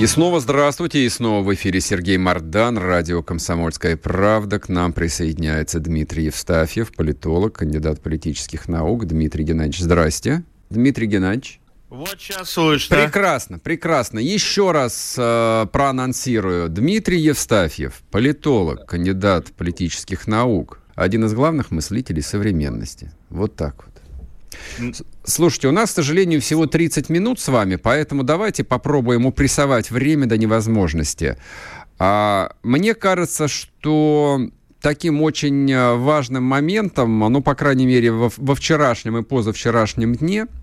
И снова здравствуйте, и снова в эфире Сергей Мардан, радио «Комсомольская правда». К нам присоединяется Дмитрий Евстафьев, политолог, кандидат политических наук. Дмитрий Геннадьевич, здрасте. Дмитрий Геннадьевич. Вот сейчас слышно. Прекрасно, прекрасно. Еще раз э, проанонсирую. Дмитрий Евстафьев, политолог, кандидат политических наук, один из главных мыслителей современности. Вот так вот. Слушайте, у нас, к сожалению, всего 30 минут с вами, поэтому давайте попробуем упрессовать время до невозможности. А, мне кажется, что таким очень э, важным моментом, ну, по крайней мере, во, во вчерашнем и позавчерашнем дне –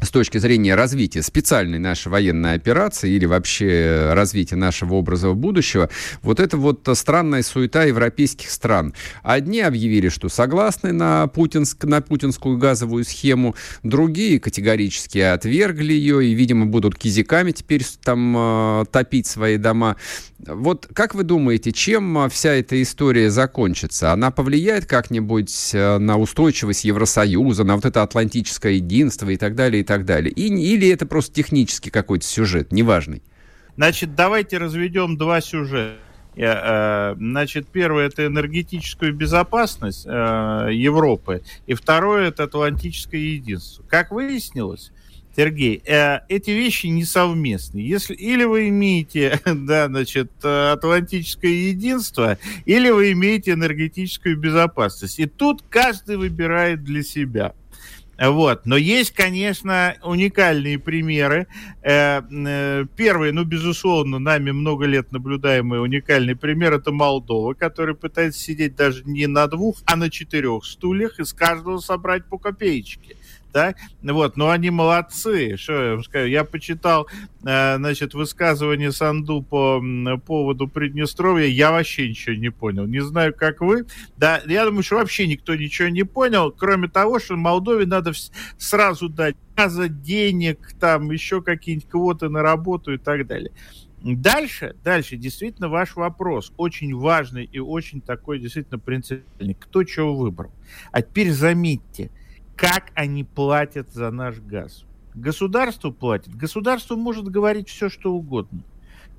с точки зрения развития специальной нашей военной операции или вообще развития нашего образа будущего, вот это вот странная суета европейских стран. Одни объявили, что согласны на, путинск, на путинскую газовую схему, другие категорически отвергли ее и, видимо, будут кизиками теперь там э, топить свои дома. Вот как вы думаете, чем вся эта история закончится? Она повлияет как-нибудь э, на устойчивость Евросоюза, на вот это атлантическое единство и так далее, так далее. И, или это просто технический какой-то сюжет, неважный? Значит, давайте разведем два сюжета. Э, значит, первое это энергетическую безопасность э, Европы, и второе это атлантическое единство. Как выяснилось, Сергей, э, эти вещи не совместны. Если или вы имеете, да, значит, атлантическое единство, или вы имеете энергетическую безопасность. И тут каждый выбирает для себя. Вот. Но есть, конечно, уникальные примеры. Э, э, первый, ну, безусловно, нами много лет наблюдаемый уникальный пример – это Молдова, которая пытается сидеть даже не на двух, а на четырех стульях и с каждого собрать по копеечке да, вот, но они молодцы, что я вам скажу, я почитал, э, значит, высказывание Санду по поводу Приднестровья, я вообще ничего не понял, не знаю, как вы, да, я думаю, что вообще никто ничего не понял, кроме того, что Молдове надо сразу дать газа, денег, там, еще какие-нибудь квоты на работу и так далее. Дальше, дальше, действительно, ваш вопрос очень важный и очень такой действительно принципиальный. Кто чего выбрал? А теперь заметьте, как они платят за наш газ. Государство платит. Государство может говорить все, что угодно.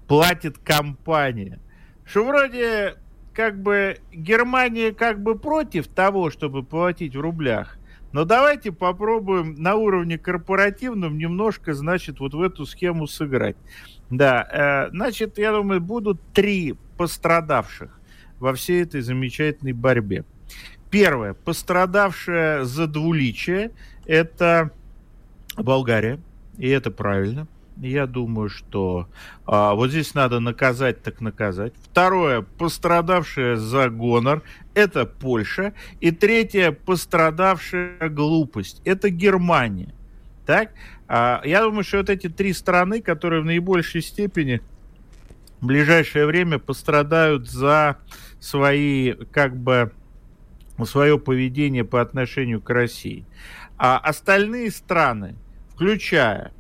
Платит компания. Что вроде как бы Германия как бы против того, чтобы платить в рублях. Но давайте попробуем на уровне корпоративном немножко, значит, вот в эту схему сыграть. Да, э, значит, я думаю, будут три пострадавших во всей этой замечательной борьбе. Первое, пострадавшая за двуличие, это Болгария, и это правильно. Я думаю, что а, вот здесь надо наказать, так наказать. Второе, пострадавшая за гонор, это Польша. И третье, пострадавшая глупость, это Германия. Так? А, я думаю, что вот эти три страны, которые в наибольшей степени в ближайшее время пострадают за свои, как бы, свое поведение по отношению к России. А остальные страны, включая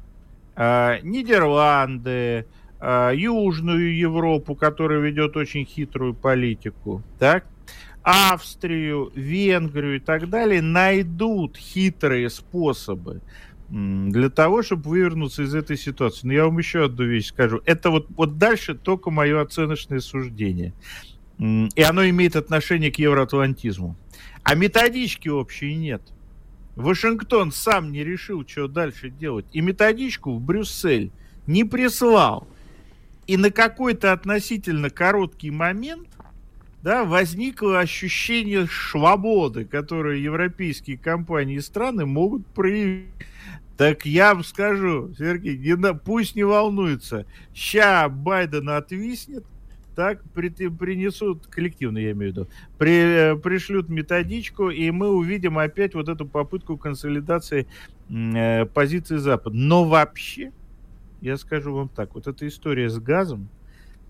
э, Нидерланды, э, Южную Европу, которая ведет очень хитрую политику, так, Австрию, Венгрию и так далее, найдут хитрые способы для того, чтобы вывернуться из этой ситуации. Но я вам еще одну вещь скажу. Это вот, вот дальше только мое оценочное суждение. И оно имеет отношение к евроатлантизму. А методички общей нет. Вашингтон сам не решил, что дальше делать. И методичку в Брюссель не прислал. И на какой-то относительно короткий момент да, возникло ощущение свободы, которое европейские компании и страны могут проявить. Так я вам скажу, Сергей, не, пусть не волнуется. Ща Байден отвиснет, так при, принесут, коллективно я имею в виду, при, пришлют методичку, и мы увидим опять вот эту попытку консолидации э, позиции Запада. Но вообще, я скажу вам так, вот эта история с газом,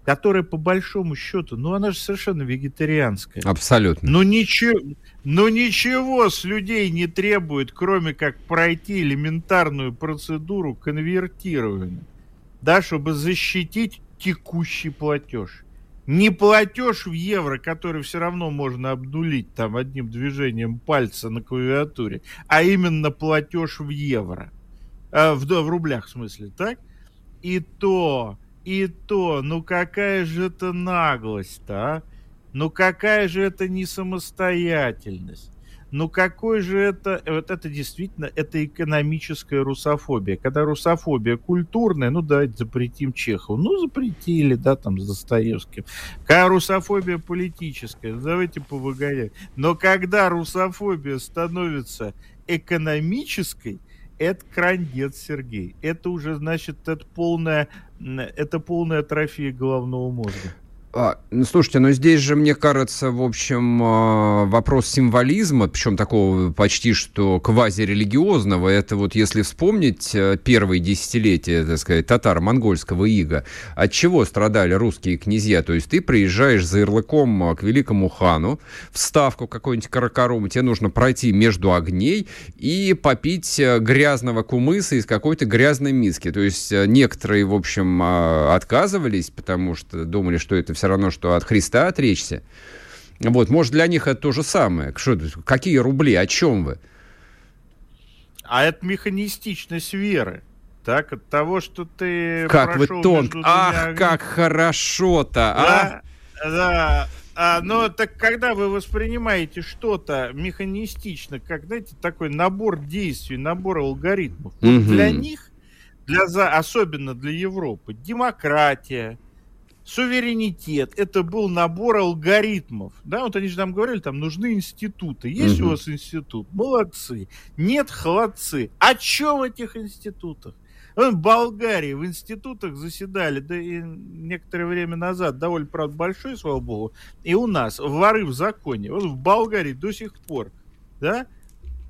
которая по большому счету, ну она же совершенно вегетарианская. Абсолютно. Ну ничего, ну ничего с людей не требует, кроме как пройти элементарную процедуру конвертирования, да, чтобы защитить текущий платеж. Не платеж в евро, который все равно можно обнулить там одним движением пальца на клавиатуре, а именно платеж в евро. Э, в, в рублях, в смысле, так? И то и то, ну какая же это наглость а? Ну какая же это не самостоятельность? Ну какой же это, вот это действительно, это экономическая русофобия. Когда русофобия культурная, ну давайте запретим Чехову. Ну запретили, да, там с Достоевским. Когда русофобия политическая, ну, давайте повыгонять. Но когда русофобия становится экономической, это крандец, Сергей. Это уже, значит, это полная, это полная атрофия головного мозга. А, ну, слушайте, но здесь же, мне кажется, в общем, а, вопрос символизма, причем такого почти что квазирелигиозного, это вот если вспомнить э, первые десятилетия, так сказать, татаро-монгольского ига, от чего страдали русские князья? То есть ты приезжаешь за ярлыком а, к великому хану, в ставку какой-нибудь каракарум, тебе нужно пройти между огней и попить э, грязного кумыса из какой-то грязной миски. То есть э, некоторые, в общем, отказывались, потому что думали, что это все равно, что от Христа отречься. Вот, может, для них это то же самое. Что, какие рубли, о чем вы? А это механистичность веры. Так, от того, что ты Как вы тонк. Ах, двумя... как хорошо-то, а? Да, да. А, но так когда вы воспринимаете что-то механистично, как, знаете, такой набор действий, набор алгоритмов, угу. для них, для, особенно для Европы, демократия, суверенитет, это был набор алгоритмов. Да, вот они же нам говорили, там нужны институты. Есть угу. у вас институт? Молодцы. Нет, холодцы. А что в этих институтах? В Болгарии в институтах заседали, да и некоторое время назад, довольно, правда, большой, слава богу, и у нас воры в законе. Вот в Болгарии до сих пор, да,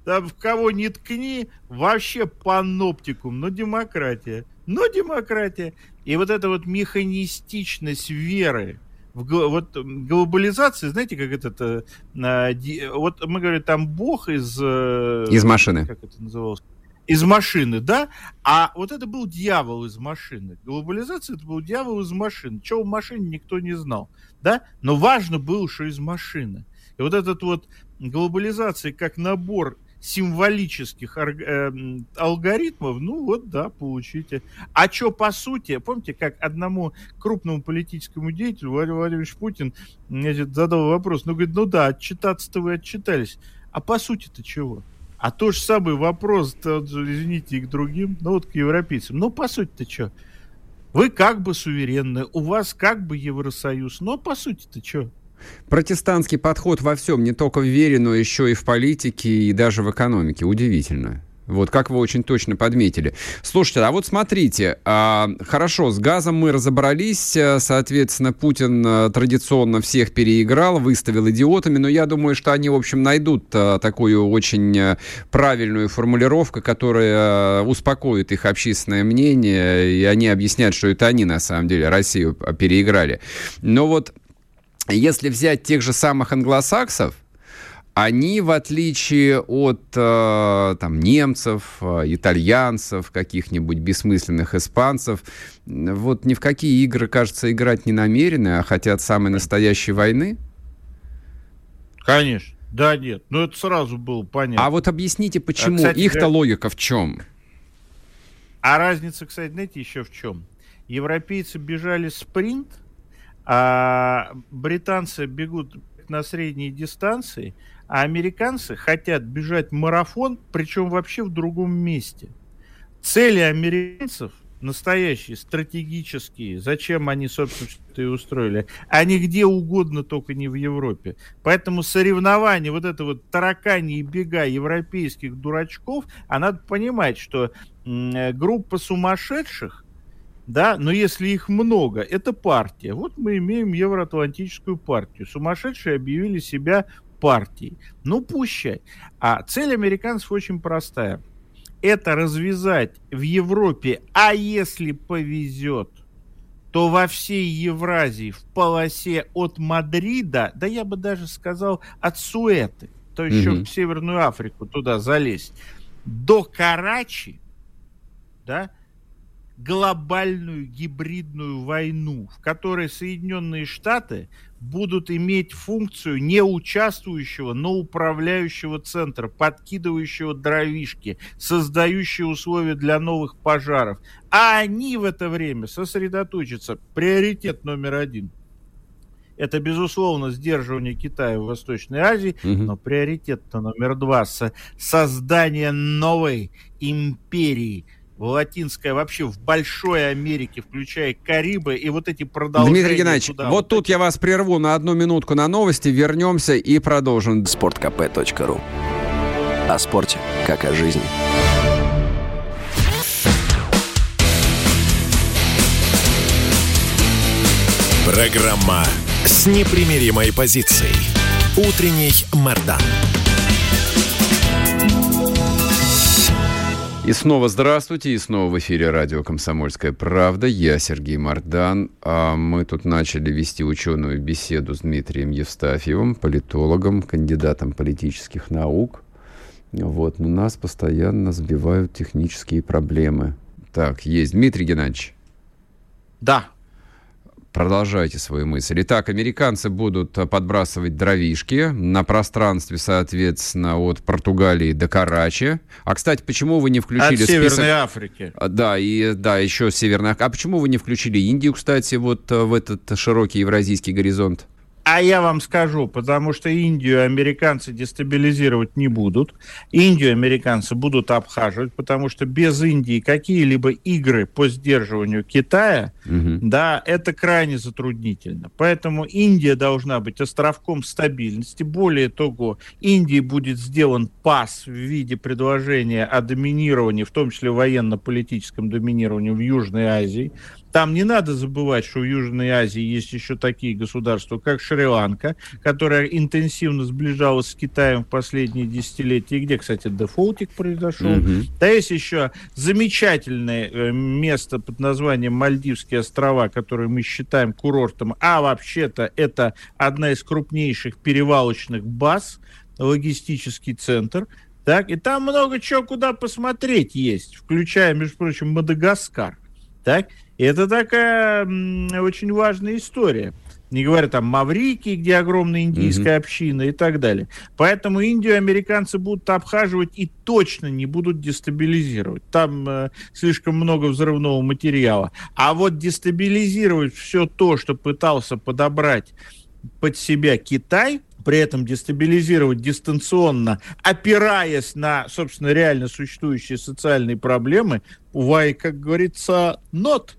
там в кого не ткни, вообще паноптикум, но демократия. Но демократия. И вот эта вот механистичность веры, в, вот глобализация, знаете, как это, а, вот мы говорим, там бог из... Э, из машины. Как это называлось? Из машины, да? А вот это был дьявол из машины. Глобализация это был дьявол из машины. Чего в машине никто не знал, да? Но важно было, что из машины. И вот этот вот глобализация как набор символических э, алгоритмов, ну вот, да, получите. А что по сути, помните, как одному крупному политическому деятелю Владимир Владимирович Путин значит, задал вопрос, ну, говорит, ну да, отчитаться-то вы отчитались, а по сути-то чего? А то же самый вопрос, извините, и к другим, ну вот к европейцам, ну по сути-то что? Вы как бы суверенны, у вас как бы Евросоюз, но по сути-то что? Протестантский подход во всем, не только в вере, но еще и в политике и даже в экономике. Удивительно. Вот как вы очень точно подметили. Слушайте, а вот смотрите, а, хорошо, с газом мы разобрались, э, соответственно, Путин а, традиционно всех переиграл, выставил идиотами, но я думаю, что они, в общем, найдут а, такую очень правильную формулировку, которая успокоит их общественное мнение, и они объяснят, что это они, на самом деле, Россию переиграли. Но вот если взять тех же самых англосаксов, они, в отличие от э, там, немцев, э, итальянцев, каких-нибудь бессмысленных испанцев, вот ни в какие игры, кажется, играть не намерены, а хотят самой настоящей войны? Конечно. Да, нет. Ну, это сразу было понятно. А вот объясните, почему? А, Их-то я... логика в чем? А разница, кстати, знаете, еще в чем? Европейцы бежали спринт, а британцы бегут на средней дистанции, а американцы хотят бежать марафон, причем вообще в другом месте. Цели американцев настоящие, стратегические, зачем они, собственно, что и устроили, они где угодно, только не в Европе. Поэтому соревнования, вот это вот таракани и бега европейских дурачков, а надо понимать, что группа сумасшедших да, но если их много, это партия. Вот мы имеем Евроатлантическую партию. Сумасшедшие объявили себя партией. Ну, пущай. А цель американцев очень простая. это развязать в Европе, а если повезет, то во всей Евразии в полосе от Мадрида, да я бы даже сказал от Суэты, то еще mm-hmm. в Северную Африку туда залезть, до Карачи, да, глобальную гибридную войну, в которой Соединенные Штаты будут иметь функцию не участвующего, но управляющего центра, подкидывающего дровишки, создающего условия для новых пожаров. А они в это время сосредоточатся. Приоритет номер один. Это, безусловно, сдерживание Китая в Восточной Азии, угу. но приоритет номер два – создание новой империи – в латинской, вообще в большой Америке, включая Карибы, и вот эти продолжения... Дмитрий Геннадьевич, туда, вот, вот тут я вас прерву на одну минутку на новости, вернемся и продолжим. Спорткп.ру О спорте, как о жизни. Программа с непримиримой позицией. Утренний Мордан. И снова здравствуйте, и снова в эфире радио «Комсомольская правда». Я Сергей Мордан. А мы тут начали вести ученую беседу с Дмитрием Евстафьевым, политологом, кандидатом политических наук. Вот, но нас постоянно сбивают технические проблемы. Так, есть. Дмитрий Геннадьевич. Да. Продолжайте свою мысль. Итак, американцы будут э, подбрасывать дровишки на пространстве, соответственно, от Португалии до Карачи. А, кстати, почему вы не включили от Северной список... Африки. А, да, и да, еще Северная А почему вы не включили Индию, кстати, вот э, в этот широкий евразийский горизонт? А я вам скажу, потому что Индию американцы дестабилизировать не будут. Индию американцы будут обхаживать, потому что без Индии какие-либо игры по сдерживанию Китая, угу. да, это крайне затруднительно. Поэтому Индия должна быть островком стабильности. Более того, Индии будет сделан пас в виде предложения о доминировании, в том числе военно-политическом доминировании в Южной Азии. Там не надо забывать, что в Южной Азии есть еще такие государства, как Шри-Ланка, которая интенсивно сближалась с Китаем в последние десятилетия, где, кстати, дефолтик произошел. Mm-hmm. Да есть еще замечательное э, место под названием Мальдивские острова, которые мы считаем курортом, а вообще-то это одна из крупнейших перевалочных баз, логистический центр. Так, и там много чего куда посмотреть есть, включая, между прочим, Мадагаскар. Так, и это такая очень важная история. Не говоря там Маврикии, где огромная индийская mm-hmm. община и так далее. Поэтому Индию американцы будут обхаживать и точно не будут дестабилизировать. Там э, слишком много взрывного материала. А вот дестабилизировать все то, что пытался подобрать под себя Китай, при этом дестабилизировать дистанционно, опираясь на, собственно, реально существующие социальные проблемы, why, как говорится, not.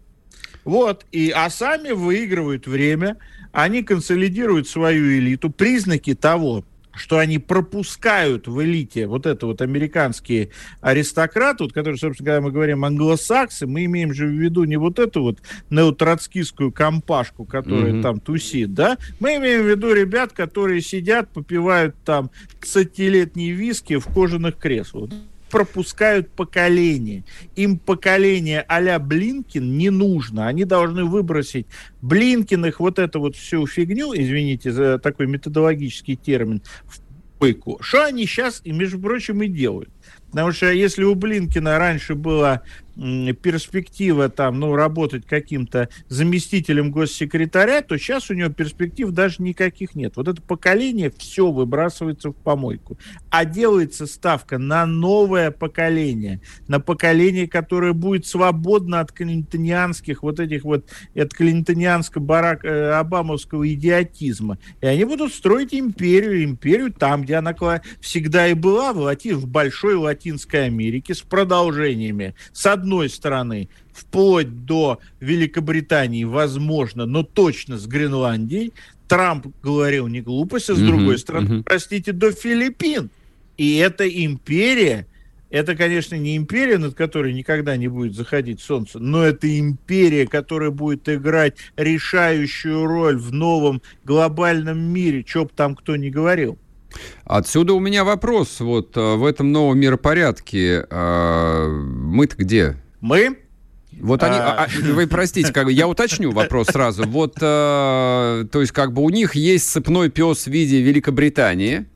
Вот, и, а сами выигрывают время, они консолидируют свою элиту. Признаки того, что они пропускают в элите вот это вот американские аристократы, вот, которые, собственно, когда мы говорим англосаксы, мы имеем же в виду не вот эту вот неотроцкистскую компашку, которая mm-hmm. там тусит, да, мы имеем в виду ребят, которые сидят, попивают там 20-летние виски в кожаных креслах пропускают поколение. Им поколение а-ля Блинкин не нужно. Они должны выбросить Блинкиных вот эту вот всю фигню, извините за такой методологический термин, в пыку. Что они сейчас, и между прочим, и делают. Потому что если у Блинкина раньше была перспектива там, ну, работать каким-то заместителем госсекретаря, то сейчас у него перспектив даже никаких нет. Вот это поколение все выбрасывается в помойку. А делается ставка на новое поколение, на поколение, которое будет свободно от клинтонианских вот этих вот, от клинтонианско-обамовского э, идиотизма. И они будут строить империю, империю там, где она всегда и была, в, Лати... в большой Латинской Америке, с продолжениями. С одной одной стороны, вплоть до Великобритании, возможно, но точно с Гренландией. Трамп говорил не глупость, а с mm-hmm, другой стороны, mm-hmm. простите, до Филиппин. И эта империя, это, конечно, не империя, над которой никогда не будет заходить солнце, но это империя, которая будет играть решающую роль в новом глобальном мире, что бы там кто ни говорил. Отсюда у меня вопрос. Вот э, в этом новом миропорядке э, мы-то где? Мы? Вот они, а... а, а вы простите, как бы я уточню вопрос сразу. Вот, э, то есть, как бы у них есть цепной пес в виде Великобритании.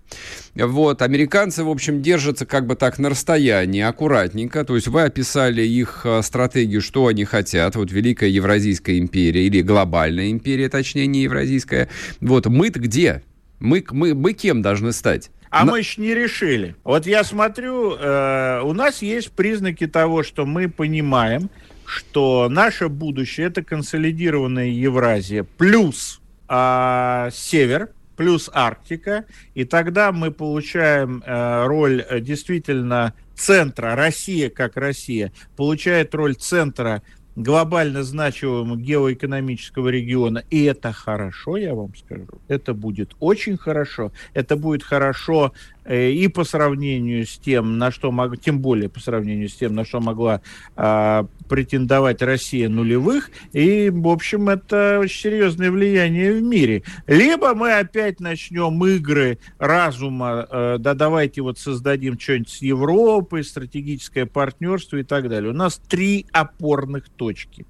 Вот, американцы, в общем, держатся как бы так на расстоянии, аккуратненько. То есть вы описали их э, стратегию, что они хотят. Вот Великая Евразийская империя или глобальная империя, точнее, не Евразийская. Вот мы-то где? Мы, мы, мы кем должны стать? А Но... мы еще не решили. Вот я смотрю, э, у нас есть признаки того, что мы понимаем, что наше будущее это консолидированная Евразия плюс э, север, плюс Арктика, и тогда мы получаем э, роль э, действительно центра, Россия как Россия, получает роль центра глобально значимого геоэкономического региона. И это хорошо, я вам скажу. Это будет очень хорошо. Это будет хорошо и по сравнению с тем, на что мог, тем более по сравнению с тем, на что могла э, претендовать Россия нулевых. И, в общем, это очень серьезное влияние в мире. Либо мы опять начнем игры разума, э, да давайте вот создадим что-нибудь с Европой, стратегическое партнерство и так далее. У нас три опорных точки,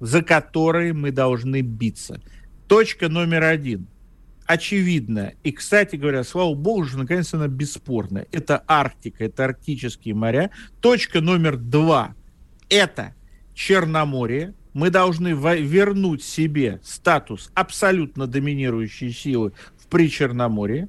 за которые мы должны биться. Точка номер один очевидно. И, кстати говоря, слава богу, что наконец она бесспорная. Это Арктика, это арктические моря. Точка номер два – это Черноморье. Мы должны вернуть себе статус абсолютно доминирующей силы в Причерноморье.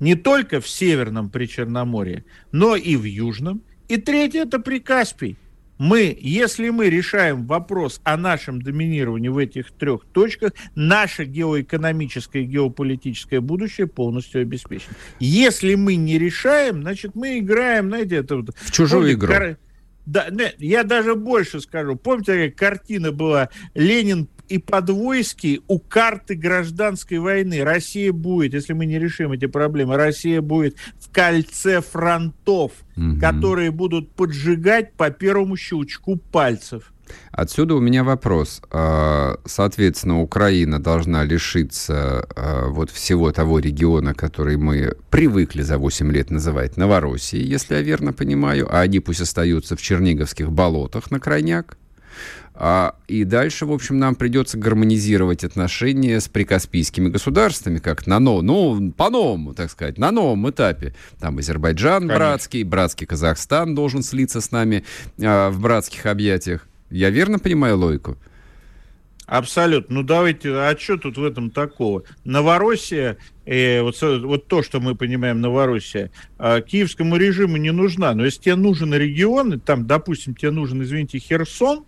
Не только в Северном Причерноморье, но и в Южном. И третье – это Прикаспий мы, если мы решаем вопрос о нашем доминировании в этих трех точках, наше геоэкономическое и геополитическое будущее полностью обеспечено. Если мы не решаем, значит, мы играем, знаете, это... В чужую помните, игру. Кар... Да, нет, я даже больше скажу. Помните, какая картина была? Ленин и Подвойский у карты гражданской войны. Россия будет, если мы не решим эти проблемы, Россия будет в кольце фронтов, угу. которые будут поджигать по первому щелчку пальцев. Отсюда у меня вопрос. А, соответственно, Украина должна лишиться а, вот всего того региона, который мы привыкли за 8 лет называть Новороссией, если я верно понимаю, а они пусть остаются в Черниговских болотах на крайняк. А, и дальше, в общем, нам придется гармонизировать отношения с прикаспийскими государствами, как на новом, ну, по-новому, так сказать, на новом этапе. Там Азербайджан Конечно. братский, братский Казахстан должен слиться с нами а, в братских объятиях. Я верно понимаю логику? Абсолютно. Ну давайте, а что тут в этом такого? Новороссия, э, вот, вот то, что мы понимаем, Новороссия, э, киевскому режиму не нужна. Но если тебе нужен регион, там, допустим, тебе нужен, извините, Херсон,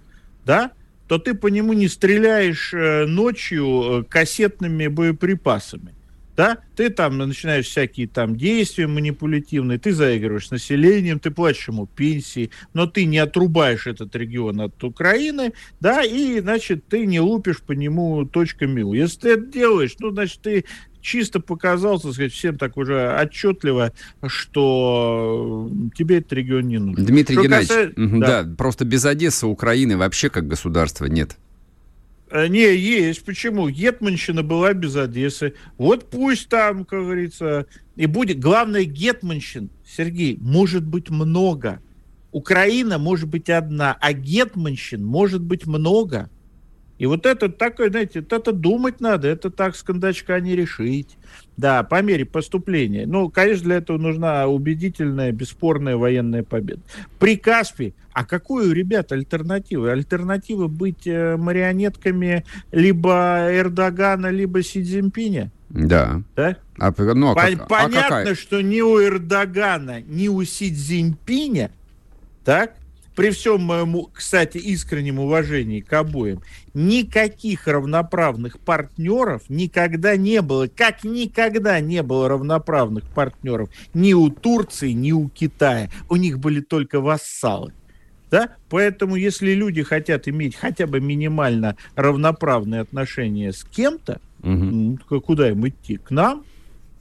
да, то ты по нему не стреляешь э, ночью э, кассетными боеприпасами. Да? Ты там начинаешь всякие там действия манипулятивные, ты заигрываешь с населением, ты платишь ему пенсии, но ты не отрубаешь этот регион от Украины, да, и, значит, ты не лупишь по нему точками. Если ты это делаешь, ну, значит, ты чисто показал, так сказать, всем так уже отчетливо, что тебе этот регион не нужен. Дмитрий что Геннадьевич, касается... да. да, просто без Одессы Украины вообще как государства нет. Э, не, есть. Почему? Гетманщина была без Одессы. Вот пусть там, как говорится, и будет. Главное, Гетманщин, Сергей, может быть много. Украина может быть одна, а Гетманщин может быть много. И вот это такое, знаете, это думать надо, это так с кондачка не решить. Да, по мере поступления. Ну, конечно, для этого нужна убедительная, бесспорная военная победа. При Каспии, а какую, ребят, альтернатива? Альтернатива быть э, марионетками либо Эрдогана, либо Си Цзиньпиня? Да. Да? А, ну, а как, а Понятно, а какая? что ни у Эрдогана, ни у Си Цзиньпиня, так, при всем моему, кстати, искреннем уважении к обоим, никаких равноправных партнеров никогда не было, как никогда не было равноправных партнеров ни у Турции, ни у Китая. У них были только вассалы. Да? Поэтому, если люди хотят иметь хотя бы минимально равноправные отношения с кем-то, угу. ну, куда им идти? К нам?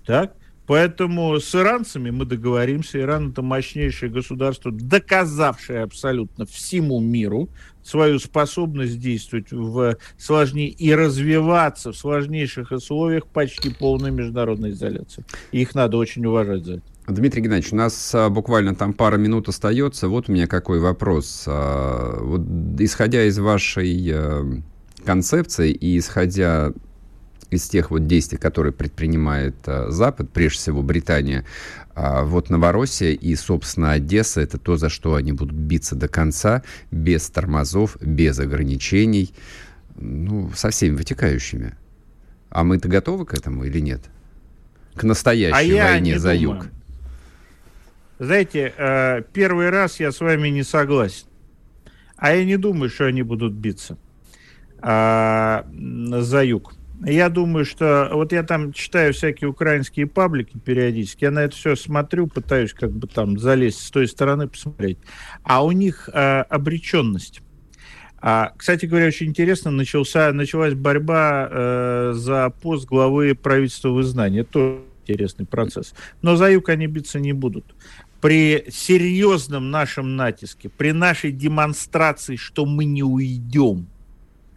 Так? Поэтому с иранцами мы договоримся. Иран это мощнейшее государство, доказавшее абсолютно всему миру свою способность действовать в сложнее и развиваться в сложнейших условиях почти полной международной изоляции. И их надо очень уважать за это. Дмитрий Геннадьевич, у нас а, буквально там пара минут остается. Вот у меня какой вопрос. А, вот, исходя из вашей а, концепции и исходя из тех вот действий, которые предпринимает а, Запад, прежде всего Британия, а, вот Новороссия и, собственно, Одесса, это то, за что они будут биться до конца, без тормозов, без ограничений, ну, со всеми вытекающими. А мы-то готовы к этому или нет? К настоящей а войне за думаю. юг. Знаете, э, первый раз я с вами не согласен. А я не думаю, что они будут биться а, за юг. Я думаю, что вот я там читаю всякие украинские паблики периодически, я на это все смотрю, пытаюсь как бы там залезть с той стороны посмотреть. А у них а, обреченность. А, кстати говоря, очень интересно, начался, началась борьба э, за пост главы правительства в изгнании. Это интересный процесс. Но за юг они биться не будут при серьезном нашем натиске, при нашей демонстрации, что мы не уйдем,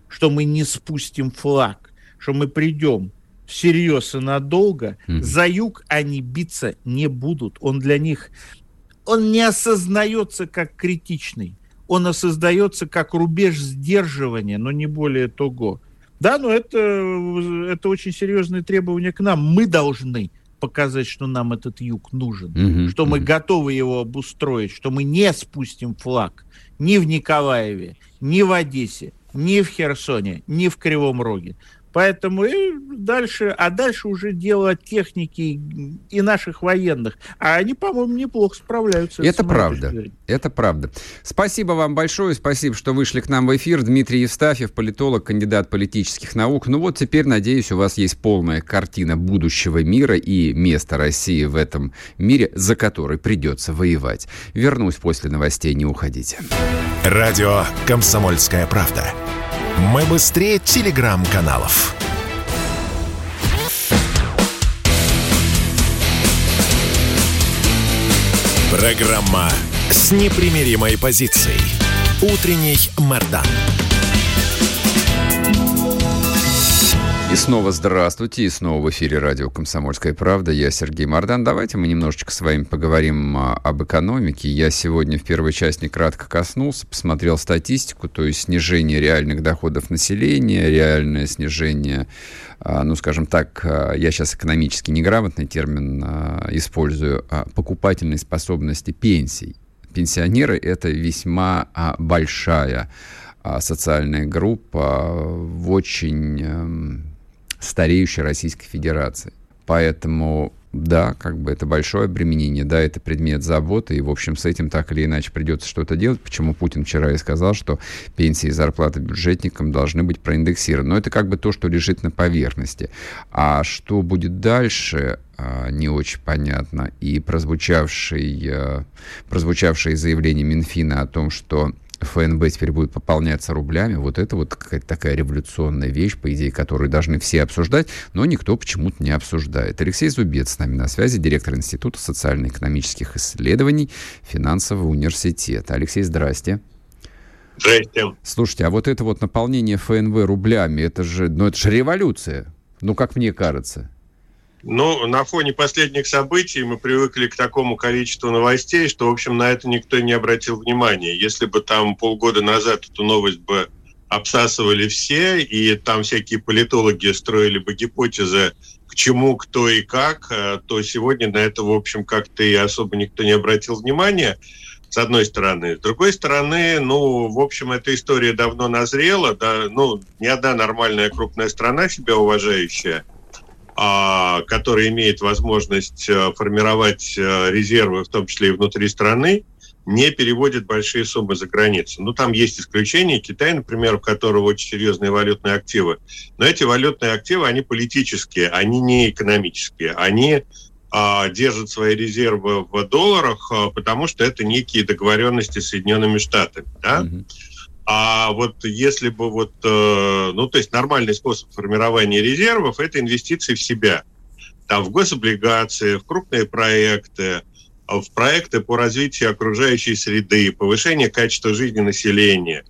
что мы не спустим флаг, что мы придем всерьез и надолго, mm-hmm. за юг они биться не будут. Он для них, он не осознается как критичный, он осознается как рубеж сдерживания, но не более того. Да, но это, это очень серьезные требования к нам. Мы должны показать, что нам этот юг нужен, угу, что мы готовы его обустроить, что мы не спустим флаг ни в Николаеве, ни в Одессе, ни в Херсоне, ни в Кривом Роге. Поэтому и дальше, а дальше уже дело техники и наших военных. А они, по-моему, неплохо справляются. Это правда. Это правда. Спасибо вам большое. Спасибо, что вышли к нам в эфир. Дмитрий Евстафьев, политолог, кандидат политических наук. Ну вот теперь, надеюсь, у вас есть полная картина будущего мира и места России в этом мире, за который придется воевать. Вернусь после новостей. Не уходите. Радио «Комсомольская правда». Мы быстрее телеграм-каналов. Программа с непримиримой позицией. Утренний Мордан. И снова здравствуйте, и снова в эфире радио «Комсомольская правда». Я Сергей Мордан. Давайте мы немножечко с вами поговорим а, об экономике. Я сегодня в первой части кратко коснулся, посмотрел статистику, то есть снижение реальных доходов населения, реальное снижение, а, ну, скажем так, а, я сейчас экономически неграмотный термин использую, покупательной способности пенсий. Пенсионеры – это весьма большая социальная группа в очень эм, стареющей Российской Федерации. Поэтому, да, как бы это большое обременение, да, это предмет заботы, и, в общем, с этим так или иначе придется что-то делать. Почему Путин вчера и сказал, что пенсии и зарплаты бюджетникам должны быть проиндексированы. Но это как бы то, что лежит на поверхности. А что будет дальше, а, не очень понятно. И прозвучавшие, а, прозвучавшие заявления Минфина о том, что ФНБ теперь будет пополняться рублями, вот это вот какая-то такая революционная вещь, по идее, которую должны все обсуждать, но никто почему-то не обсуждает. Алексей Зубец с нами на связи, директор Института социально-экономических исследований Финансового университета. Алексей, здрасте. Здрасте. Слушайте, а вот это вот наполнение ФНВ рублями, это же, ну, это же революция, ну, как мне кажется. Ну, на фоне последних событий мы привыкли к такому количеству новостей, что, в общем, на это никто не обратил внимания. Если бы там полгода назад эту новость бы обсасывали все, и там всякие политологи строили бы гипотезы, к чему, кто и как, э, то сегодня на это, в общем, как-то и особо никто не обратил внимания, с одной стороны. С другой стороны, ну, в общем, эта история давно назрела, да, ну, ни одна нормальная крупная страна, себя уважающая – который имеет возможность э, формировать э, резервы, в том числе и внутри страны, не переводит большие суммы за границу. Ну, там есть исключения. Китай, например, у которого очень серьезные валютные активы. Но эти валютные активы, они политические, они не экономические. Они а, держат свои резервы в долларах, а, потому что это некие договоренности с Соединенными Штатами. Да? Mm-hmm. А вот если бы вот, э, ну, то есть нормальный способ формирования резервов – это инвестиции в себя. там, в гособлигации, в крупные проекты, в проекты по развитию окружающей среды, повышение качества жизни населения –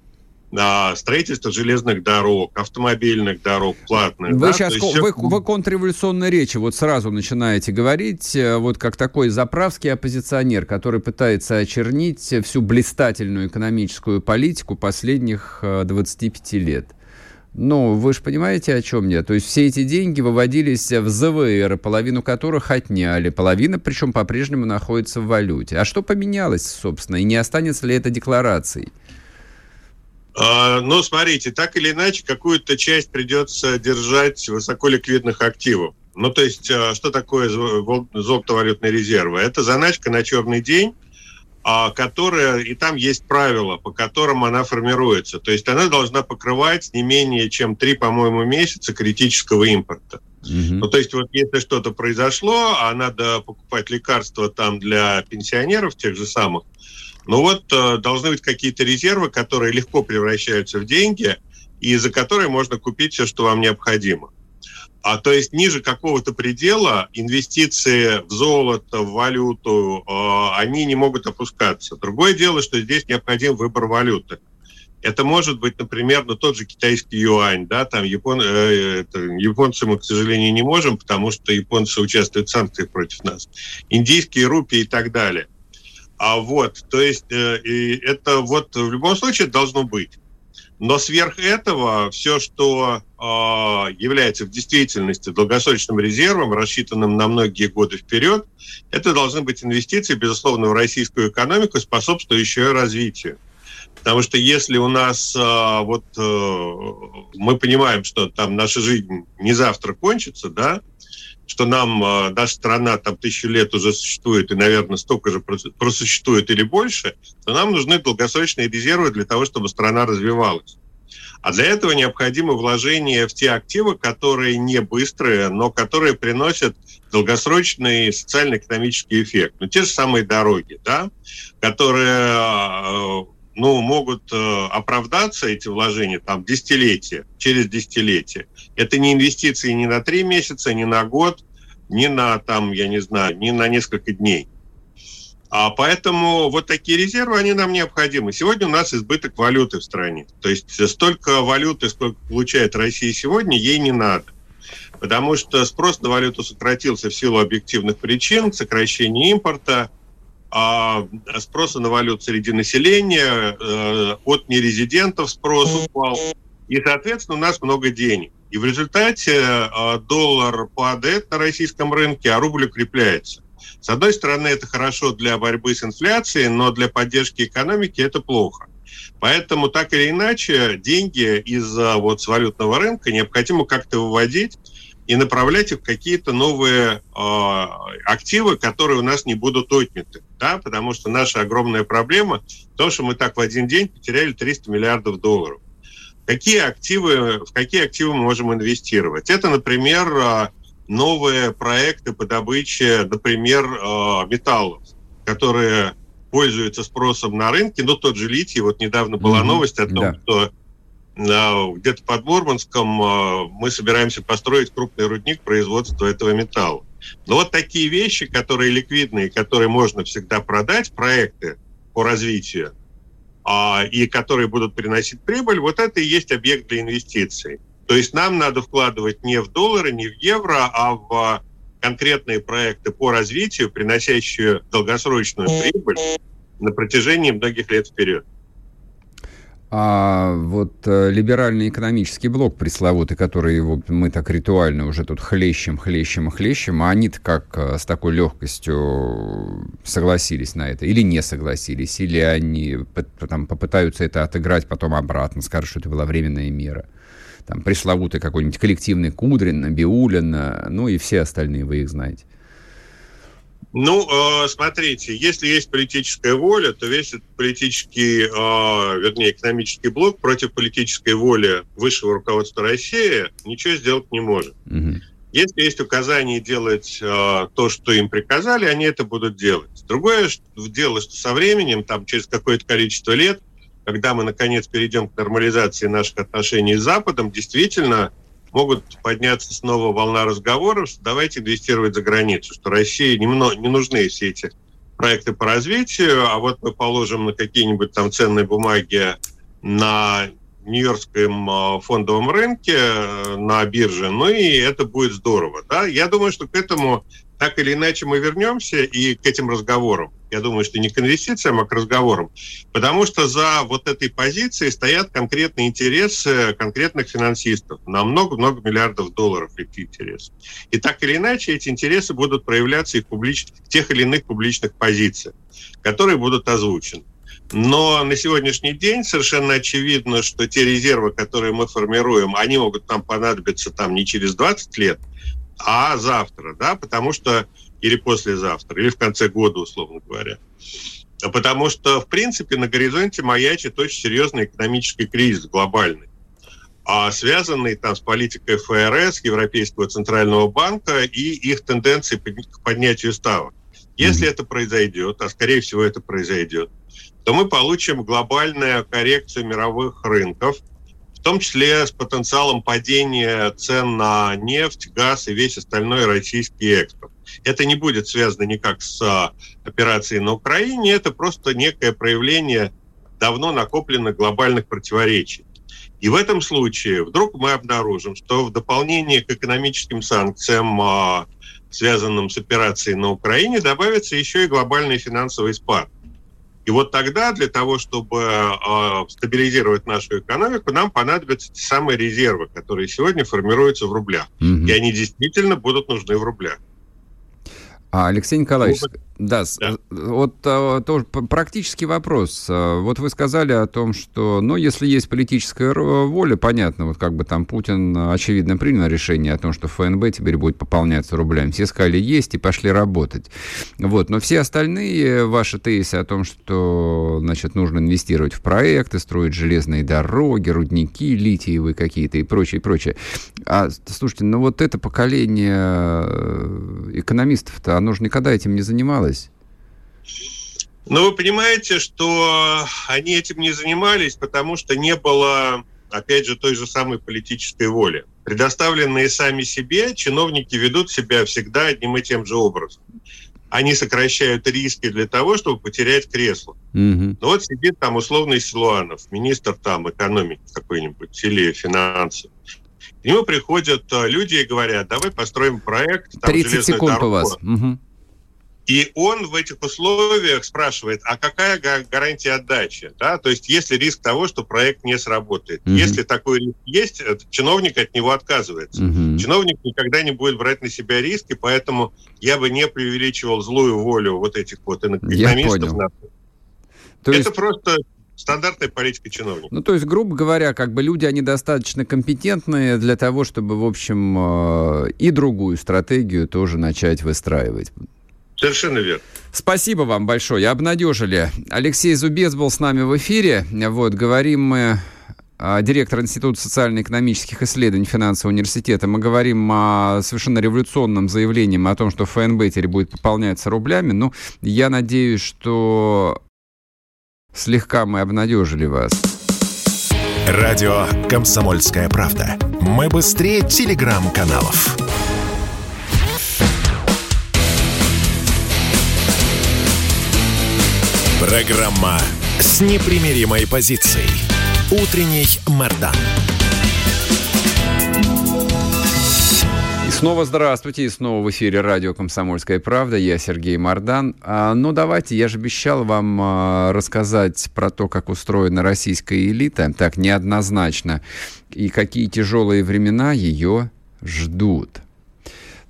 на строительство железных дорог, автомобильных дорог, платных. Вы да? сейчас есть... вы, вы контрреволюционной речи вот сразу начинаете говорить, э, вот как такой заправский оппозиционер, который пытается очернить всю блистательную экономическую политику последних 25 э, лет. Ну, вы же понимаете, о чем я? То есть все эти деньги выводились в ЗВР, половину которых отняли. Половина, причем, по-прежнему находится в валюте. А что поменялось, собственно? И не останется ли это декларацией? А, ну, смотрите, так или иначе, какую-то часть придется держать высоколиквидных активов. Ну, то есть, а, что такое золотовалютные резервы? Это заначка на черный день, а, которая, и там есть правила, по которым она формируется. То есть она должна покрывать не менее чем три, по-моему, месяца критического импорта. Mm-hmm. Ну, то есть вот если что-то произошло, а надо покупать лекарства там для пенсионеров тех же самых, ну вот э, должны быть какие-то резервы, которые легко превращаются в деньги, и за которые можно купить все, что вам необходимо. А то есть ниже какого-то предела инвестиции в золото, в валюту, э, они не могут опускаться. Другое дело, что здесь необходим выбор валюты. Это может быть, например, ну, тот же китайский юань, да, там япон, э, это, японцы мы, к сожалению, не можем, потому что японцы участвуют в санкциях против нас. Индийские рупии и так далее. А вот, то есть э, и это вот в любом случае должно быть. Но сверх этого все, что э, является в действительности долгосрочным резервом, рассчитанным на многие годы вперед, это должны быть инвестиции, безусловно, в российскую экономику, способствующие развитию. Потому что если у нас э, вот э, мы понимаем, что там наша жизнь не завтра кончится, да, что нам э, наша страна там тысячу лет уже существует и, наверное, столько же просуществует или больше, то нам нужны долгосрочные резервы для того, чтобы страна развивалась. А для этого необходимо вложение в те активы, которые не быстрые, но которые приносят долгосрочный социально-экономический эффект. Ну, те же самые дороги, да, которые э, ну, могут э, оправдаться, эти вложения, там, десятилетия, через десятилетия. Это не инвестиции ни на три месяца, ни на год, ни на, там, я не знаю, ни на несколько дней. А поэтому вот такие резервы, они нам необходимы. Сегодня у нас избыток валюты в стране. То есть столько валюты, сколько получает Россия сегодня, ей не надо. Потому что спрос на валюту сократился в силу объективных причин, сокращения импорта, спроса на валюту среди населения, э, от нерезидентов спрос упал. И, соответственно, у нас много денег. И в результате э, доллар падает на российском рынке, а рубль укрепляется. С одной стороны, это хорошо для борьбы с инфляцией, но для поддержки экономики это плохо. Поэтому так или иначе деньги из вот, с валютного рынка необходимо как-то выводить и направлять их в какие-то новые э, активы, которые у нас не будут отняты. Да? Потому что наша огромная проблема в том, что мы так в один день потеряли 300 миллиардов долларов. Какие активы, в какие активы мы можем инвестировать? Это, например, а, новые проекты по добыче, например, а, металлов, которые пользуются спросом на рынке. Ну, тот же литий, вот недавно была mm-hmm. новость о том, да. что где-то под Мурманском а, мы собираемся построить крупный рудник производства этого металла. Но вот такие вещи, которые ликвидные, которые можно всегда продать, проекты по развитию, а, и которые будут приносить прибыль, вот это и есть объект для инвестиций. То есть нам надо вкладывать не в доллары, не в евро, а в конкретные проекты по развитию, приносящие долгосрочную прибыль на протяжении многих лет вперед. А вот э, либеральный экономический блок пресловутый, который его, мы так ритуально уже тут хлещем, хлещем и хлещем, а они-то как э, с такой легкостью согласились на это? Или не согласились? Или они там, попытаются это отыграть потом обратно, скажут, что это была временная мера? Там пресловутый какой-нибудь коллективный Кудрин, Биулин, ну и все остальные, вы их знаете. Ну, э, смотрите, если есть политическая воля, то весь этот политический, э, вернее, экономический блок против политической воли высшего руководства России ничего сделать не может. Угу. Если есть указание делать э, то, что им приказали, они это будут делать. Другое дело, что со временем, там, через какое-то количество лет, когда мы, наконец, перейдем к нормализации наших отношений с Западом, действительно, могут подняться снова волна разговоров, давайте инвестировать за границу, что России не, не нужны все эти проекты по развитию, а вот мы положим на какие-нибудь там ценные бумаги на Нью-Йоркском а, фондовом рынке, э, на бирже, ну и это будет здорово. Да? Я думаю, что к этому так или иначе мы вернемся и к этим разговорам. Я думаю, что не к инвестициям, а к разговорам. Потому что за вот этой позицией стоят конкретные интересы конкретных финансистов. На много-много миллиардов долларов эти интересы. И так или иначе эти интересы будут проявляться и в, публич... в тех или иных публичных позициях, которые будут озвучены. Но на сегодняшний день совершенно очевидно, что те резервы, которые мы формируем, они могут нам понадобиться там не через 20 лет, а завтра, да, потому что или послезавтра, или в конце года, условно говоря. Потому что, в принципе, на горизонте маячит очень серьезный экономический кризис глобальный, а связанный там с политикой ФРС, Европейского центрального банка и их тенденцией к поднятию ставок. Если mm-hmm. это произойдет, а скорее всего это произойдет, то мы получим глобальную коррекцию мировых рынков, в том числе с потенциалом падения цен на нефть, газ и весь остальной российский экспорт. Это не будет связано никак с а, операцией на Украине, это просто некое проявление давно накопленных глобальных противоречий. И в этом случае вдруг мы обнаружим, что в дополнение к экономическим санкциям, а, связанным с операцией на Украине, добавится еще и глобальный финансовый спад. И вот тогда для того, чтобы э, стабилизировать нашу экономику, нам понадобятся те самые резервы, которые сегодня формируются в рублях. Mm-hmm. И они действительно будут нужны в рублях. А, Алексей Николаевич, да, да. вот а, тоже практический вопрос. А, вот вы сказали о том, что, ну, если есть политическая воля, понятно, вот как бы там Путин, очевидно, принял решение о том, что ФНБ теперь будет пополняться рублями. Все сказали есть и пошли работать. Вот, но все остальные ваши тезисы о том, что, значит, нужно инвестировать в проекты, строить железные дороги, рудники литиевые какие-то и прочее, прочее. А, слушайте, ну вот это поколение э, экономистов-то, оно же никогда этим не занималось. Ну, вы понимаете, что они этим не занимались, потому что не было, опять же, той же самой политической воли. Предоставленные сами себе, чиновники ведут себя всегда одним и тем же образом. Они сокращают риски для того, чтобы потерять кресло. Ну вот сидит там условный Силуанов, министр там экономики какой-нибудь или финансов. К нему приходят э, люди и говорят, давай построим проект. Там, 30 секунд дорогу. у вас. Угу. И он в этих условиях спрашивает, а какая гарантия отдачи? Да? То есть есть ли риск того, что проект не сработает? Угу. Если такой риск есть, чиновник от него отказывается. Угу. Чиновник никогда не будет брать на себя риски, поэтому я бы не преувеличивал злую волю вот этих вот экономистов. То Это есть... просто стандартная политика чиновников. Ну, то есть, грубо говоря, как бы люди, они достаточно компетентные для того, чтобы, в общем, э, и другую стратегию тоже начать выстраивать. Совершенно верно. Спасибо вам большое. Обнадежили. Алексей Зубец был с нами в эфире. Вот, говорим мы а, директор Института социально-экономических исследований финансового университета, мы говорим о совершенно революционном заявлении о том, что ФНБ теперь будет пополняться рублями. Ну, я надеюсь, что Слегка мы обнадежили вас. Радио «Комсомольская правда». Мы быстрее телеграм-каналов. Программа с непримиримой позицией. Утренний Мордан. Снова здравствуйте, и снова в эфире радио «Комсомольская правда». Я Сергей Мордан. А, ну, давайте, я же обещал вам а, рассказать про то, как устроена российская элита, так неоднозначно, и какие тяжелые времена ее ждут.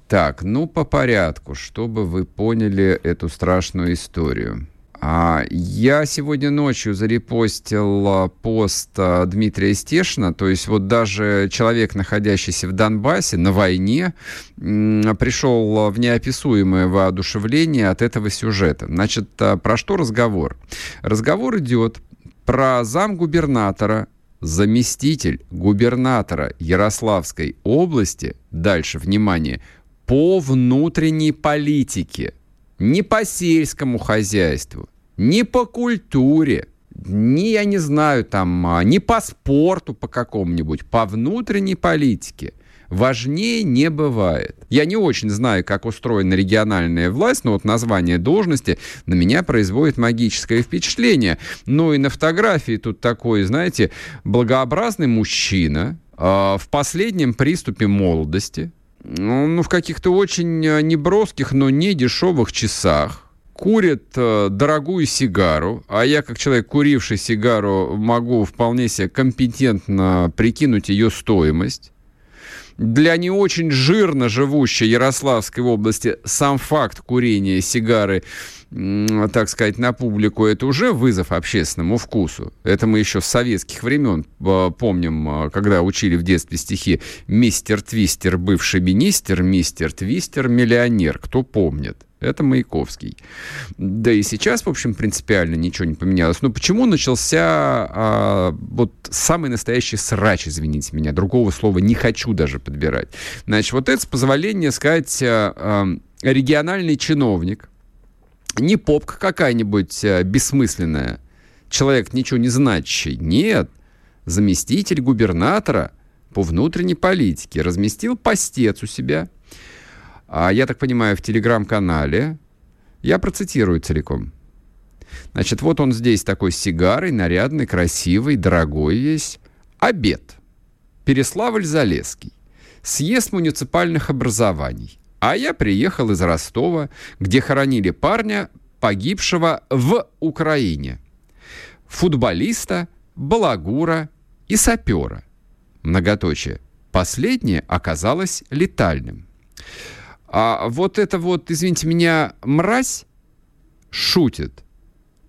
Так, ну, по порядку, чтобы вы поняли эту страшную историю. А, я сегодня ночью зарепостил а, пост а, Дмитрия Стешина, то есть вот даже человек, находящийся в Донбассе на войне, пришел в неописуемое воодушевление от этого сюжета. Значит, про что разговор? Разговор идет про замгубернатора, заместитель губернатора Ярославской области, дальше, внимание, по внутренней политике – ни по сельскому хозяйству, ни по культуре, ни, я не знаю, там, а, ни по спорту по какому-нибудь, по внутренней политике. Важнее не бывает. Я не очень знаю, как устроена региональная власть, но вот название должности на меня производит магическое впечатление. Ну и на фотографии тут такой, знаете, благообразный мужчина э, в последнем приступе молодости, ну, в каких-то очень э, неброских, но не дешевых часах, курит э, дорогую сигару, а я, как человек, куривший сигару, могу вполне себе компетентно прикинуть ее стоимость. Для не очень жирно живущей Ярославской области сам факт курения сигары так сказать, на публику, это уже вызов общественному вкусу. Это мы еще с советских времен э, помним, э, когда учили в детстве стихи «Мистер Твистер, бывший министр, мистер Твистер, миллионер». Кто помнит? Это Маяковский. Да и сейчас, в общем, принципиально ничего не поменялось. Но почему начался а, вот самый настоящий срач, извините меня, другого слова не хочу даже подбирать. Значит, вот это, с позволения сказать, а, а, региональный чиновник, не попка какая-нибудь а, бессмысленная, человек ничего не значащий. Нет, заместитель губернатора по внутренней политике разместил постец у себя – я так понимаю, в телеграм-канале. Я процитирую целиком. Значит, вот он здесь такой с сигарой, нарядный, красивый, дорогой весь. Обед. Переславль-Залесский. Съезд муниципальных образований. А я приехал из Ростова, где хоронили парня, погибшего в Украине. Футболиста, балагура и сапера. Многоточие. Последнее оказалось летальным. А вот это вот, извините меня, мразь шутит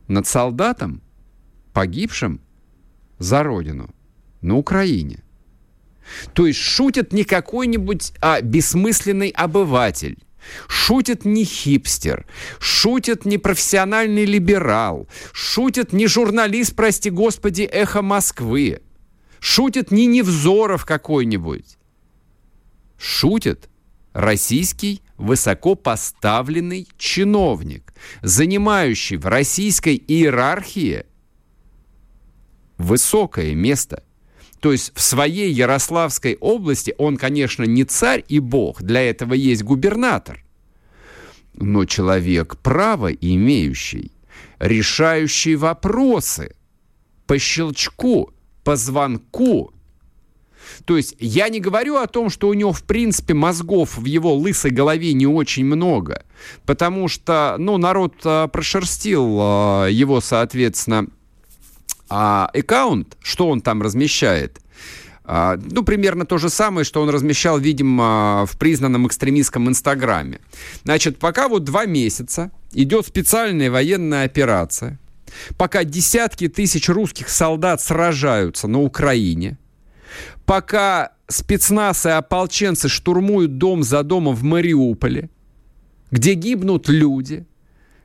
над солдатом, погибшим за родину на Украине. То есть шутит не какой-нибудь а, бессмысленный обыватель. Шутит не хипстер, шутит не профессиональный либерал, шутит не журналист, прости господи, эхо Москвы, шутит не Невзоров какой-нибудь. Шутит российский высокопоставленный чиновник, занимающий в российской иерархии высокое место. То есть в своей Ярославской области он, конечно, не царь и бог, для этого есть губернатор, но человек право имеющий, решающий вопросы по щелчку, по звонку, то есть я не говорю о том, что у него, в принципе, мозгов в его лысой голове не очень много, потому что, ну, народ а, прошерстил а, его, соответственно, а, аккаунт, что он там размещает. А, ну, примерно то же самое, что он размещал, видимо, в признанном экстремистском Инстаграме. Значит, пока вот два месяца идет специальная военная операция, пока десятки тысяч русских солдат сражаются на Украине, пока спецназ и ополченцы штурмуют дом за домом в Мариуполе, где гибнут люди,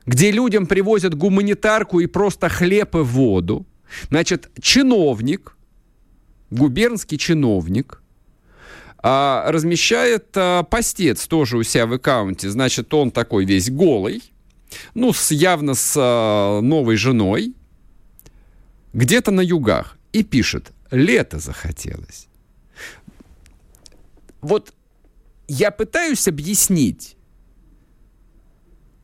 где людям привозят гуманитарку и просто хлеб и воду. Значит, чиновник, губернский чиновник, а, размещает а, постец тоже у себя в аккаунте. Значит, он такой весь голый, ну, с, явно с а, новой женой, где-то на югах, и пишет, лето захотелось вот я пытаюсь объяснить,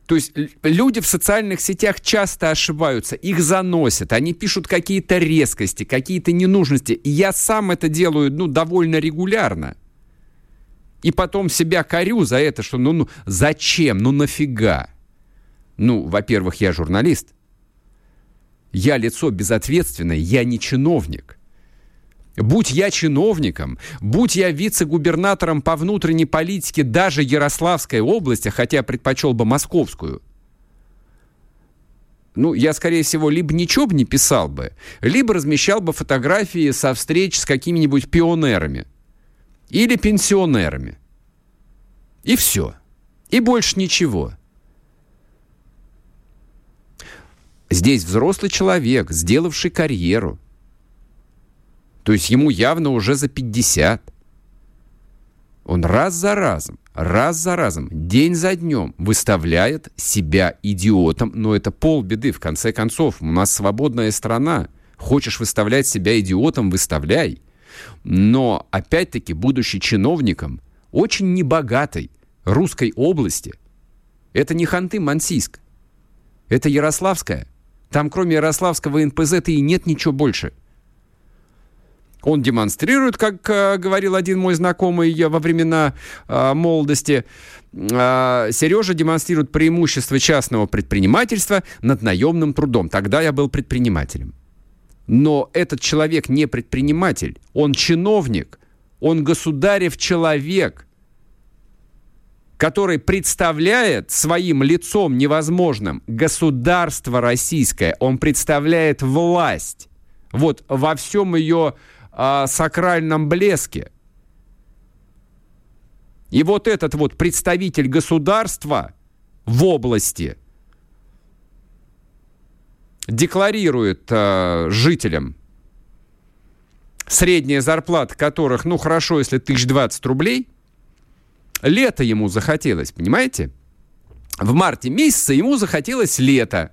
то есть люди в социальных сетях часто ошибаются, их заносят, они пишут какие-то резкости, какие-то ненужности. И я сам это делаю, ну, довольно регулярно. И потом себя корю за это, что ну, ну зачем, ну нафига? Ну, во-первых, я журналист. Я лицо безответственное, я не чиновник. Будь я чиновником, будь я вице-губернатором по внутренней политике даже Ярославской области, хотя предпочел бы московскую, ну, я, скорее всего, либо ничего бы не писал бы, либо размещал бы фотографии со встреч с какими-нибудь пионерами или пенсионерами. И все. И больше ничего. Здесь взрослый человек, сделавший карьеру – то есть ему явно уже за 50. Он раз за разом, раз за разом, день за днем выставляет себя идиотом. Но это полбеды, в конце концов. У нас свободная страна. Хочешь выставлять себя идиотом, выставляй. Но, опять-таки, будучи чиновником очень небогатой русской области, это не Ханты-Мансийск, это Ярославская. Там кроме Ярославского НПЗ-то и нет ничего больше – он демонстрирует, как э, говорил один мой знакомый я во времена э, молодости, э, Сережа демонстрирует преимущество частного предпринимательства над наемным трудом. Тогда я был предпринимателем. Но этот человек не предприниматель, он чиновник, он государев человек, который представляет своим лицом невозможным государство российское, он представляет власть. Вот во всем ее э, сакральном блеске. И вот этот вот представитель государства в области декларирует э, жителям средняя зарплата которых, ну хорошо, если 1020 рублей, лето ему захотелось, понимаете? В марте месяце ему захотелось лето.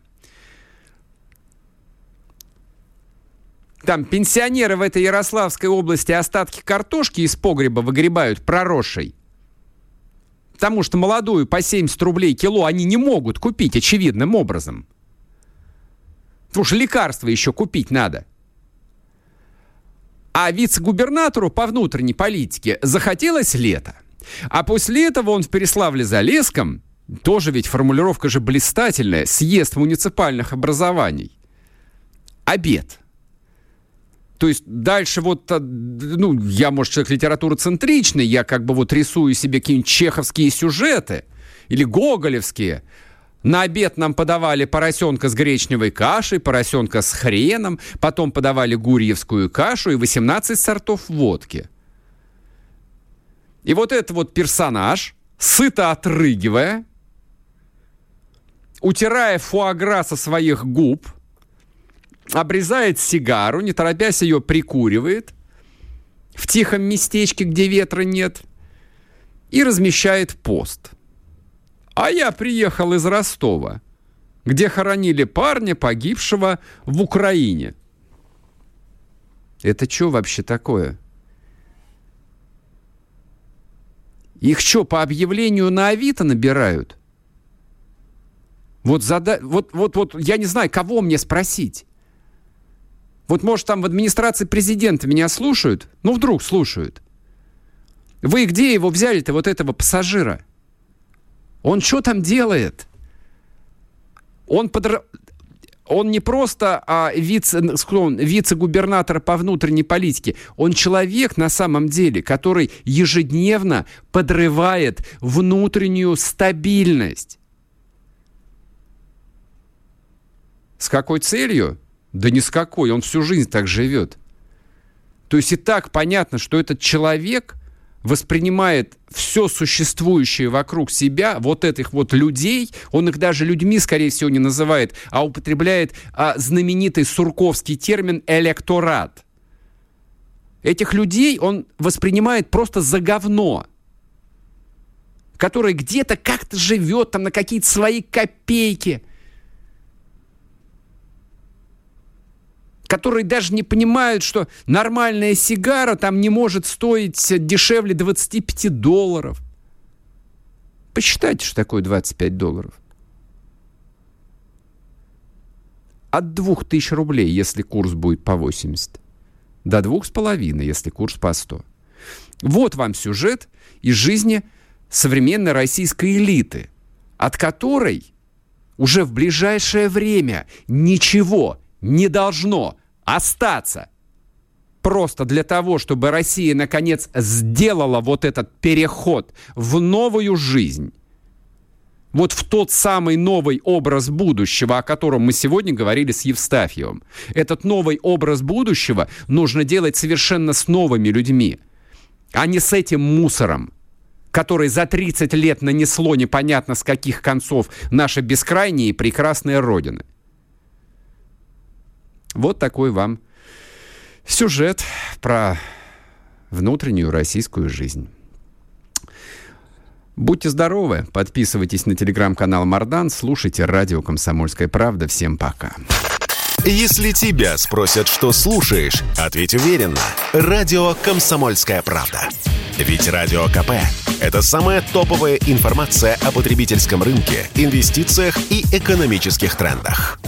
Там пенсионеры в этой Ярославской области остатки картошки из погреба выгребают проросшей. Потому что молодую по 70 рублей кило они не могут купить очевидным образом. Потому что лекарства еще купить надо. А вице-губернатору по внутренней политике захотелось лето. А после этого он в Переславле-Залесском, тоже ведь формулировка же блистательная, съезд муниципальных образований. Обед – то есть дальше вот, а, ну, я, может, человек литературы центричный, я как бы вот рисую себе какие-нибудь чеховские сюжеты или гоголевские. На обед нам подавали поросенка с гречневой кашей, поросенка с хреном, потом подавали гурьевскую кашу и 18 сортов водки. И вот этот вот персонаж, сыто отрыгивая, утирая фуагра со своих губ – обрезает сигару, не торопясь ее прикуривает в тихом местечке, где ветра нет, и размещает пост. А я приехал из Ростова, где хоронили парня, погибшего в Украине. Это что вообще такое? Их что, по объявлению на Авито набирают? Вот, зада... вот, вот, вот я не знаю, кого мне спросить. Вот, может, там в администрации президента меня слушают? Ну, вдруг слушают. Вы где его взяли-то, вот этого пассажира? Он что там делает? Он подр... Он не просто а, вице, вице-губернатор по внутренней политике. Он человек на самом деле, который ежедневно подрывает внутреннюю стабильность. С какой целью? Да ни с какой, он всю жизнь так живет. То есть и так понятно, что этот человек воспринимает все существующее вокруг себя, вот этих вот людей, он их даже людьми, скорее всего, не называет, а употребляет а, знаменитый сурковский термин «электорат». Этих людей он воспринимает просто за говно, который где-то как-то живет там на какие-то свои копейки – которые даже не понимают, что нормальная сигара там не может стоить дешевле 25 долларов. Посчитайте, что такое 25 долларов. От 2000 рублей, если курс будет по 80, до 2,5, если курс по 100. Вот вам сюжет из жизни современной российской элиты, от которой уже в ближайшее время ничего не должно остаться. Просто для того, чтобы Россия наконец сделала вот этот переход в новую жизнь. Вот в тот самый новый образ будущего, о котором мы сегодня говорили с Евстафьевым. Этот новый образ будущего нужно делать совершенно с новыми людьми, а не с этим мусором, который за 30 лет нанесло непонятно с каких концов наша бескрайняя и прекрасная Родина. Вот такой вам сюжет про внутреннюю российскую жизнь. Будьте здоровы, подписывайтесь на телеграм-канал Мардан, слушайте радио «Комсомольская правда». Всем пока. Если тебя спросят, что слушаешь, ответь уверенно. Радио «Комсомольская правда». Ведь Радио КП – это самая топовая информация о потребительском рынке, инвестициях и экономических трендах.